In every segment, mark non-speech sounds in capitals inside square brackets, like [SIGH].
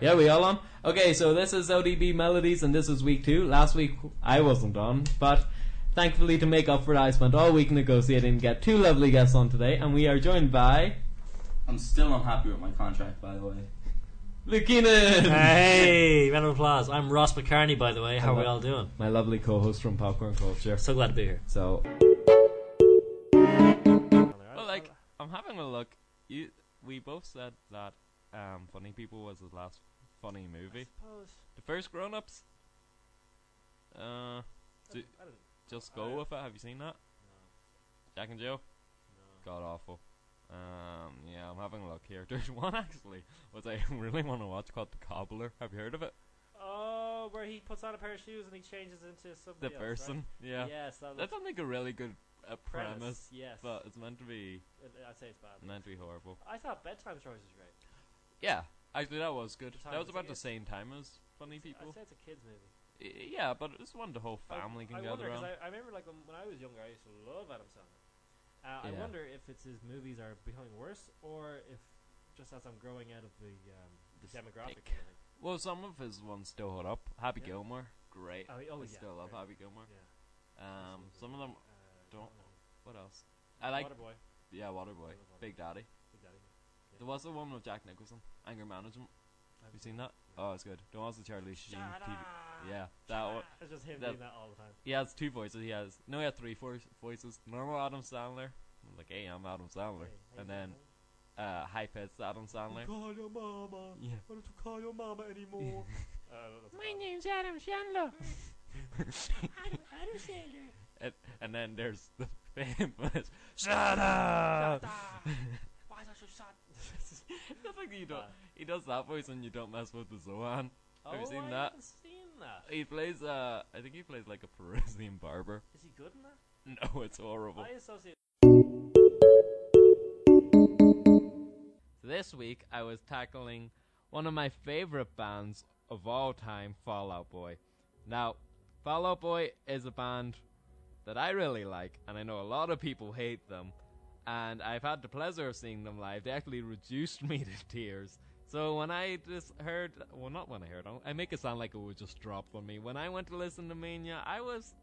Yeah, we all on? Okay, so this is ODB Melodies and this is week two. Last week I wasn't on, but thankfully to make up for it, I spent all week negotiating to get two lovely guests on today, and we are joined by I'm still unhappy with my contract, by the way. Luke Keenan! Hey, [LAUGHS] round of applause. I'm Ross McCartney, by the way. How are we all doing? My lovely co-host from Popcorn Culture. So glad to be here. So, well, like, I'm having a look. You, we both said that um, Funny People was his last funny movie. The first Grown Ups. Uh, Do- just go with it. Have you seen that? Jack and Joe. God awful. Um, yeah, I'm having a look here. [LAUGHS] There's one actually, which I [LAUGHS] really want to watch called The Cobbler. Have you heard of it? Oh, where he puts on a pair of shoes and he changes into The somebody else, person. Right? Yeah. Yes, that That sounds like a really good uh, premise. Yes, but it's meant to be I'd say it's bad. meant to be horrible. I thought bedtime stories was great. Yeah, actually that was good. That was about the same time as Funny People. I'd say it's a kids movie. Yeah, but it's one the whole family can I, gather wonder because around. I, I remember like when, when I was younger, I used to love Adam Sandler. Uh, I Yeah. wonder if it's his movies are becoming worse, or if just as I'm growing out of the um, the demographic. stick. kind of thing. Well, some of his ones still hold up. Happy Yeah. Gilmore, great. Oh, oh I yeah, still love great. Happy Gilmore. Yeah. Um, some of them Uh, don't-. What else? I like Waterboy. yeah, Waterboy, I love Big Daddy. Big Daddy. Yeah. There was the one with Jack Nicholson, Anger Management. Have you seen that? Oh, it's good. There was the Charlie Sheen TV. Yeah, that one. It's just him that- doing that all the time. He has two voices. He has no, he has three voice, voices. Normal Adam Sandler, like hey, I'm Adam Sandler, Hey, hey, and then uh, high pitched Adam Sandler. Call your mama. Yeah. Why don't you call your mama anymore? [LAUGHS] uh, My bad. name's Adam Sandler. [LAUGHS] Adam, Adam Sandler. and, and then there's the [LAUGHS] famous Shut up. Why don't you shut? [LAUGHS] You don't. He does that voice when you don't mess with the Zohan. Have you oh, seen I that? haven't seen that. He plays. Uh, I think he plays like a Parisian barber. Is he good in that? [LAUGHS] No, it's horrible. I associate. This week I was tackling one of my favorite bands of all time, Fall Out Boy. Now, Fall Out Boy is a band that I really like, and I know a lot of people hate them. And I've had the pleasure of seeing them live. They actually reduced [LAUGHS] me to tears. So when I just heard, well, not when I heard, I make it sound like it was just dropped on me. When I went to listen to Mania, I was,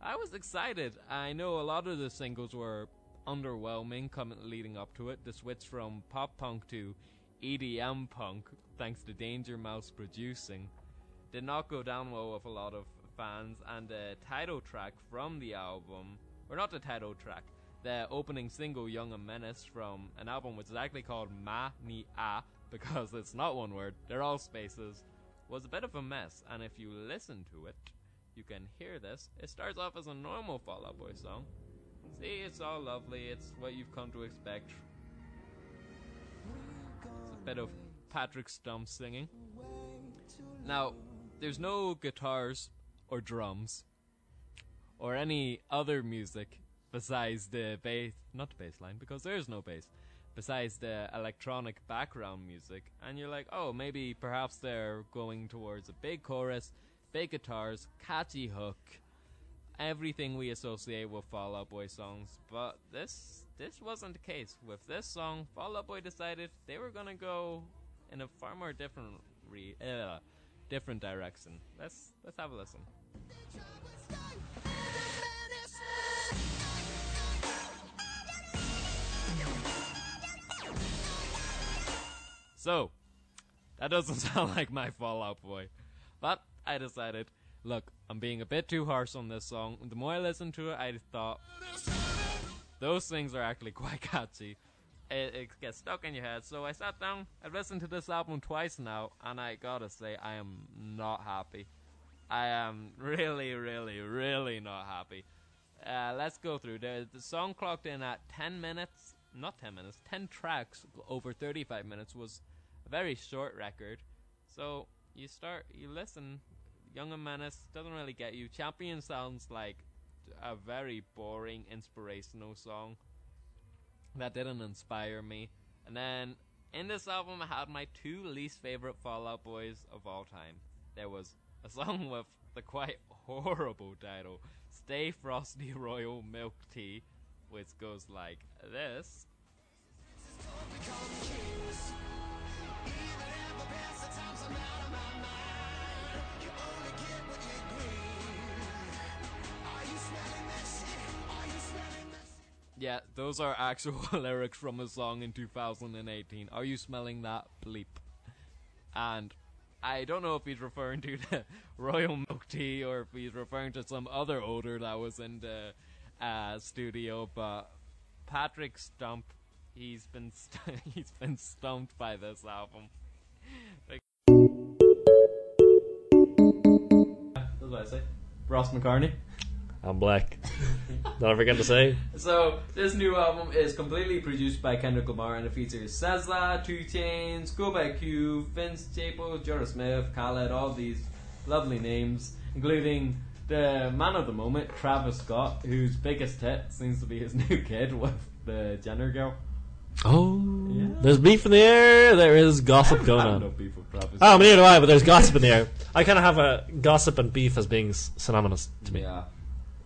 I was excited. I know a lot of the singles were underwhelming coming leading up to it. The switch from pop punk to EDM punk, thanks to Danger Mouse producing, did not go down well with a lot of fans. And the title track from the album, or not the title track, the opening single "Young and Menace" from an album which is actually called Ma Ni A [LAUGHS] because it's not one word; they're all spaces. Was a bit of a mess, and if you listen to it, you can hear this. It starts off as a normal Fall Out Boy song. See, it's all lovely. It's what you've come to expect. It's a bit of Patrick Stump singing. Now, there's no guitars or drums or any other music besides the bass, not the bass line, because there's no bass, besides the electronic background music. And you're like, oh, maybe perhaps they're going towards a big chorus, big guitars, catchy hook, everything we associate with Fall Out Boy songs. But this this wasn't the case. With this song, Fall Out Boy decided they were gonna go in a far more different re- uh, different direction. Let's let's have a listen. So, that doesn't [LAUGHS] sound like my Fall Out Boy. But I decided, look, I'm being a bit too harsh on this song. The more I listened to it, I thought those things are actually [LAUGHS] quite catchy. It, it gets stuck in your head. So I sat down, I've listened to this album twice now, and I gotta say, I am not happy. I am [LAUGHS] really, really, really not happy. Uh, let's go through. The, the song clocked in at 10 minutes, not 10 minutes, 10 tracks over 35 minutes was very short record. So you start, you listen, Young and Menace doesn't really get you. Champion sounds like a very boring, inspirational song that didn't inspire me. And then in this album, I had my two least favorite Fall Out Boys of all time. There was a song [LAUGHS] with the quite horrible title, Stay Frosty Royal Milk Tea, which goes like this. Yeah, those are actual [LAUGHS] lyrics from a song in 2018. Are you smelling that bleep? And I don't know if he's referring to the [LAUGHS] royal milk tea or if he's referring to some other odor that was in the uh, studio, but Patrick Stump, he's been [LAUGHS] st- he's been stumped by this album. That's what I say. Ross McCartney. I'm black. Not forget to say. So this new album is completely produced by Kendrick Lamar and it features SZA, Two Chainz, Go by Q, Vince Staples, Jorja Smith, Khalid, all these lovely names, including the man of the moment, Travis Scott, whose biggest hit seems to be his [LAUGHS] new kid with the Jenner girl. Oh, Yeah. there's beef in the air. There is gossip [LAUGHS] going I on. no beef with Travis. Oh, neither do I. But there's gossip in the air. I kind of have a gossip and beef as being synonymous to me. Yeah.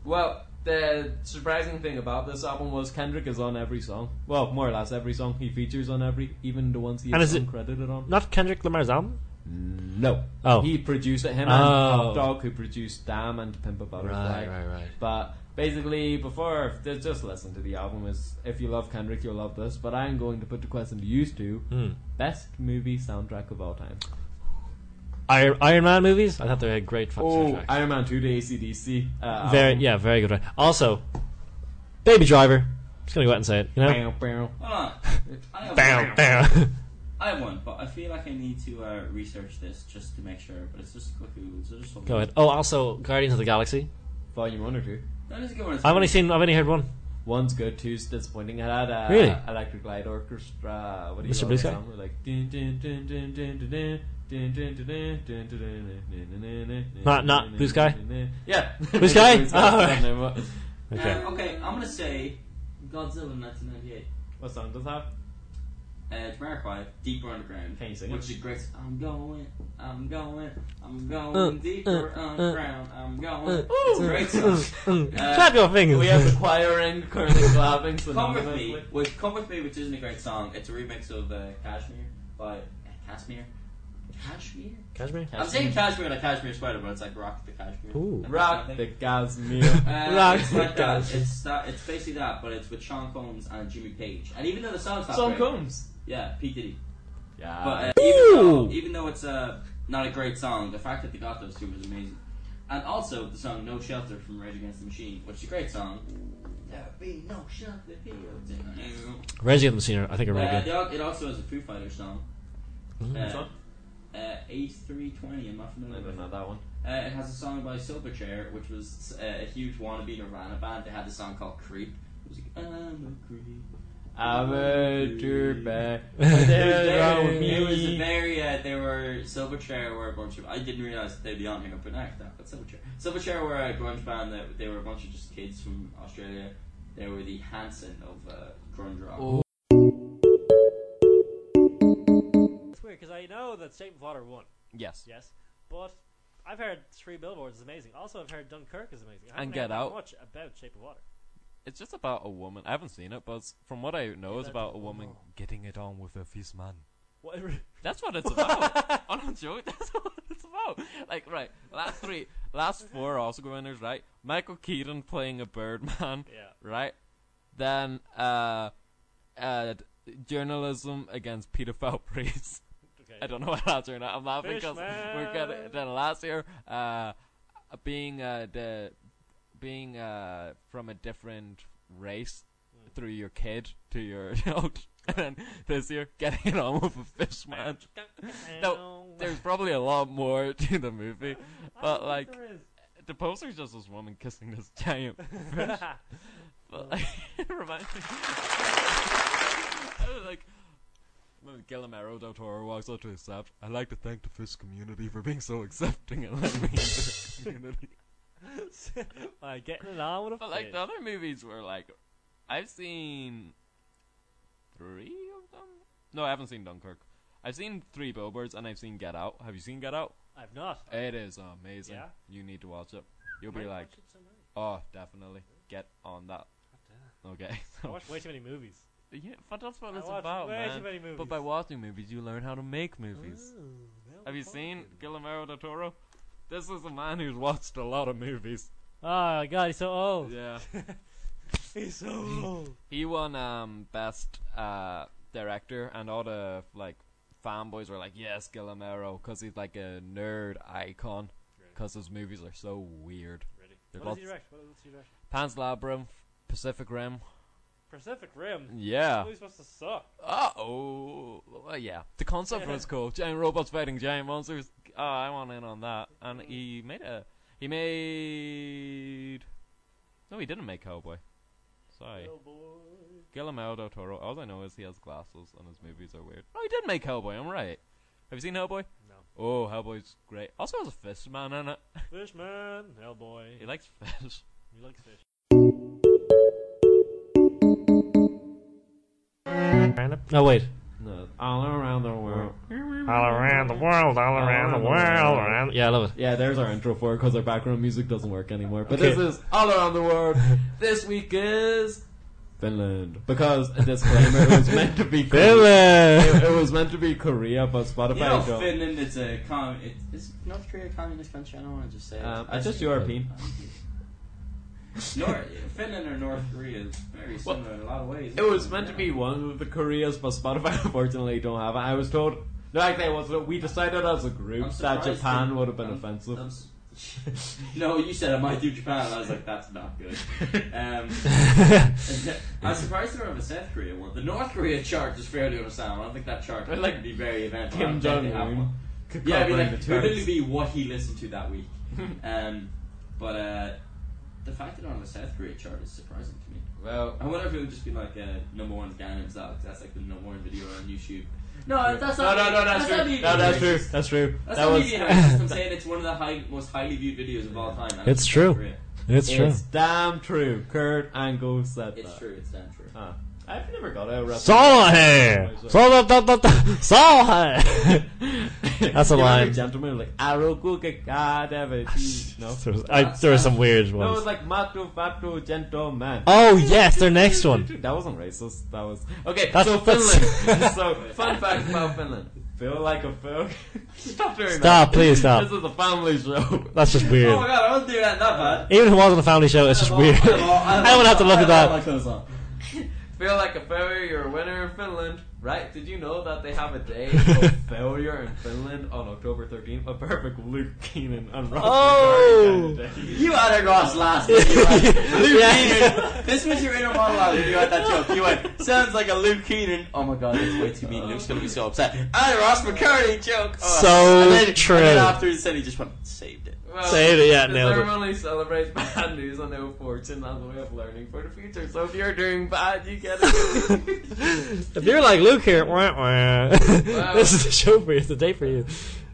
Well, the surprising thing about this album was Kendrick is on every song. Well, more or less every song he features on every, even the ones he And is is it- uncredited on. Not Kendrick Lamar's album. No. Oh. He produced it. Him Oh. and Top Dawg, who produced Damn and Pimp a Butterfly. Right, right, right. But basically, before just just listen to the album. Is if you love Kendrick, you'll love this. But I'm going to put the question to you two: Hmm. best movie soundtrack of all time. Iron, Iron Man movies. I thought they had great fun Oh, soundtracks. Iron Man Two: The ACDC. Uh, very, album. yeah, very good. Right. Also, Baby Driver. Just gonna go out and say it. You know. Bow, bow. Hold on. I have, Bam, one. bam. [LAUGHS] I have one, but I feel like I need to uh, research this just to make sure. But it's just a quick Google. So just hold Go ahead. Oh, also Guardians of the Galaxy. Volume one or two. That is a good one. I've only seen. I've only heard one. One's good, two's disappointing. I had a really? Electric Light Orchestra. What do you Mr. Blue Sky? Like dun, dun. Not not blue sky. Yeah, blue sky. oh, okay. Um, okay, I'm gonna say Godzilla 1998. What song does that? Uh, Jamiroquai, Deeper Underground. Can you sing Which it? is a great. I'm going, I'm going, I'm going Uh, deeper uh, uh, underground. I'm going. uh, it's a great song. Uh, Clap your fingers. We have the choir in currently [LAUGHS] clapping. Come with me, which Come with me, which isn't a great song. It's a remix of uh, Kashmir by uh, Kashmir. Kashmir. Kashmir. I'm saying Kashmir like Kashmir sweater, but it's like Rock the Kashmir. Ooh. Rock the thing. Gazmere. Uh, [LAUGHS] Rock it's the like that. It's that. It's basically that, but it's with Sean Combs and Jimmy Page. And even though the song's not Song great, Combs. Yeah, P Diddy. Yeah. But uh, even, though, even though it's uh, not a great song, the fact that they got those two was amazing. And also the song "No Shelter" from Rage Against the Machine, which is a great song. There be no shelter here. Rage Against the Machine. I think are really Uh, good. it also has a Foo Fighters song. Mhm. Which Uh, one? uh, A320, I'm not I familiar don't with know that one. Uh, it has a song by Silverchair, which was uh, a huge wannabe Nirvana band. They had the song called Creep. It was like, I'm a creep. I'm a dirtbag. What What the is hell wrong with with It was a me? very, uh, they were Silverchair were a bunch of, I didn't realize that they'd be on here, but now that, but Silverchair. Silverchair were a grunge band that they were a bunch of just kids from Australia. They were the Hanson of uh, grunge rock. Oh. It's weird because I know that Shape of Water won. Yes. Yes, but I've heard Three Billboards is amazing. Also, I've heard Dunkirk is amazing. I And Get heard Out. much about Shape of Water. It's just about a woman. I haven't seen it, but from what I know, Yeah, it's about a woman oh. getting it on with a fierce man. What? [LAUGHS] That's what it's about. I'm not joking. That's what it's about. Like, right, last three, last four Oscar winners, right? Michael Keaton playing a Birdman, yeah. right? Then, uh, uh, journalism against pedophile priests. [LAUGHS] Okay. I don't know what that's or not. I'm laughing because we're getting. Then last year, uh, being uh the being uh from a different race Mm. through your kid to your [LAUGHS] adult, and then this year getting it on with a fish [LAUGHS] man. No, There's probably a lot more [LAUGHS] to the movie, but like the poster's just this woman kissing this giant fish. But like, it reminds me. I was like. When Guillermo del Toro walks up to his set, I'd like to thank the fish community for being so accepting and letting me into the community. [LAUGHS] like getting on with a But like fish. the other movies were like, I've seen three of them. No, I haven't seen Dunkirk. I've seen Three Billboards and I've seen Get Out. Have you seen Get Out? I've not. It is amazing. Yeah? You need to watch it. You'll be like, watch it tonight. oh, definitely get on that. Okay. [LAUGHS] I watch way too many movies. yeah, but that's what I it's about, way too man. many movies. But by watching movies, you learn how to make movies. Well Have you seen Guillermo del Toro? This is a man who's watched a lot of movies. Oh my god, he's so old. Yeah. [LAUGHS] He's so old. He won um best uh director, and all the like fanboys were like, "Yes, Guillermo," because he's like a nerd icon. Because his movies are so weird. Ready? They're What does he direct? What does he direct? Pan's Labyrinth, Pacific Rim. Pacific Rim. Yeah. Movie's supposed to suck. Uh oh. Well, yeah. The concept was cool. Giant robots fighting giant monsters. Oh, I want in on that. And he made a. He made. No, he didn't make Hellboy. Sorry. Oh boy. Guillermo del Toro. All I know is he has glasses and his movies are weird. Oh, he did make Hellboy. I'm right. Have you seen Hellboy? No. Oh, Hellboy's great. Also has a fist man in it. [LAUGHS] Fishman. Hellboy. He likes fish. He likes fish. No, wait. No, all around the world. All around the world, all around the world. Around... Yeah, I love it. Yeah, there's our intro for it because our background music doesn't work anymore. But Okay. this is all around the world. [LAUGHS] this week is Finland because a disclaimer it was meant to be Korea. Finland! It, it was meant to be Korea, but Spotify. You know, don't- Finland. It's a com. It, is North Korea a communist country? I don't want to just say. it. Um, I it's just European. North, Finland or North Korea is very Well, similar in a lot of ways. It was meant to be one of the Koreas, but Spotify [LAUGHS] unfortunately don't have it. I was told. No, actually, it wasn't. We decided as a group that Japan would have been I'm- offensive. I'm [LAUGHS] no, you said I might do Japan. and I was like, that's not good. [LAUGHS] Um, I'm surprised they don't have a South Korea one. The North Korea chart is fairly understandable. I don't think that chart would Like be very eventful. Kim I don't think they have Jong-un could Yeah, I mean, cover like, it would literally be what he listened to that week. um, but uh, the fact that they don't have South Korea chart is surprising to me. Well, I wonder if it would just be like uh, number one Gangnam Style, 'cause that's like the number one video on YouTube. No, that's no, not. no, no, that's, not true. me No, that's true. That's true. That's that not was. me. I'm saying it's one of the high, most highly viewed videos of all time. and It's true. Korea. It's true. It's damn true. Kurt Angle said It's that. It's true. It's damn true. Ah, I've never got a rep- Solhe! Solhe! That's a line. Gentlemen like Arokuka ah, No. There was, I, there were some weird No, it was ones. like Matu Fatu Gentleman. Oh, yes, their next one. [LAUGHS] That wasn't racist. That was okay. That's- so Finland. [LAUGHS] so fun fact about Finland. Feel like a Phil. [LAUGHS] Stop doing that. Stop, please stop. This is a family show. That's just weird. Oh my god, I won't do that. Not bad. Even if it wasn't a family show, it's just weird. I don't have to look at that. Feel like a failure, you're a winner in Finland, right? Did you know that they have a day [LAUGHS] of failure in Finland on October 13th? A perfect Luke Keenan and Ross Oh! McCartney kind of day. You had it, Ross, last week. [LAUGHS] Luke Yeah. Keenan. This was your inner monologue when you had that joke. You went, sounds like a Luke Keenan. Oh my god, that's way too mean. Luke's gonna be so upset. And a Ross McCartney joke. Oh. So and then, true. And then after he said he just went, saved it. Well, Say it, yeah, the nailed it. ceremony celebrates bad news and no fortune as a way of learning for the future. So if you're doing bad, you get it. [LAUGHS] If you're like Luke here, wah, wah. [LAUGHS] this is the show for you. It's the day for you.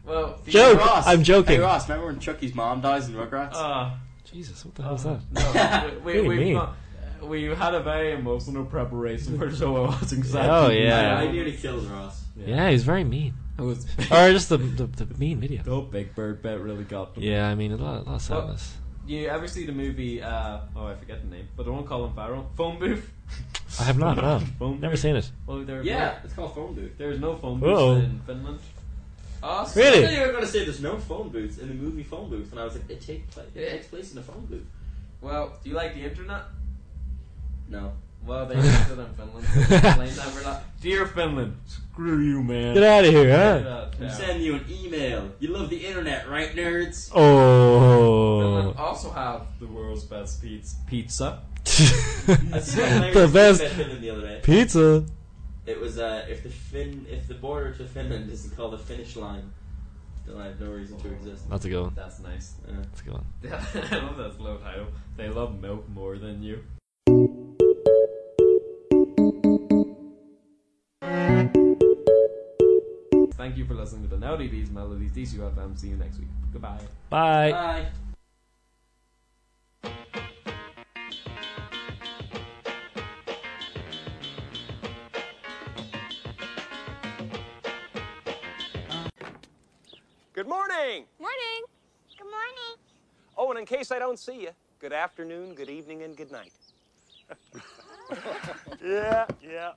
well, Joke. Ross. I'm joking. Hey Ross, remember when Chuckie's mom dies in Rugrats? uh, Jesus, what the hell is that? no, we, [LAUGHS] What do we, you we've mean? got- uh, we had a very emotional preparation for the show I watching Saturday. Oh, night. yeah. I nearly killed Ross. Yeah, he's very mean. It was [LAUGHS] Or just the the, the mean video. the Big Bird bit really got them. Yeah, I mean, a lot, a lot of sadness. You ever see the movie? Uh, oh, I forget the name, but the one Colin Farrell, Phone Booth. [LAUGHS] I have not, no. [LAUGHS] Phone Never booth. seen it. Well, there's Yeah, it's called phone booth. there's no phone Whoa. booths in Finland. Oh, Really? I thought you were going to say there's no phone booths in the movie Phone Booth, and I was like, it, take pla- it takes place in a phone booth. Well, do you like the internet? No. Well, they use it in Finland. [LAUGHS] so explain that for that. Dear Finland, screw you, man. Get out of here, Yeah, huh? I'm yeah. sending you an email. You love the internet, right, nerds? Oh. Finland also have the world's best pizza. Pizza. [LAUGHS] I seen the best Finland the other day. pizza. It was uh, if the fin if the border to Finland isn't called the finish line, then I have no reason to exist. That's a good one. That's nice. Uh, That's a good one. [LAUGHS] I love that slow title. They love milk more than you. Thank you for listening to the Now DB's Melodies DCUFM. See you next week. Goodbye. Bye. bye. Good morning. Morning. Good morning. Oh, and in case I don't see you, good afternoon, good evening, and good night. [LAUGHS] yeah, yeah.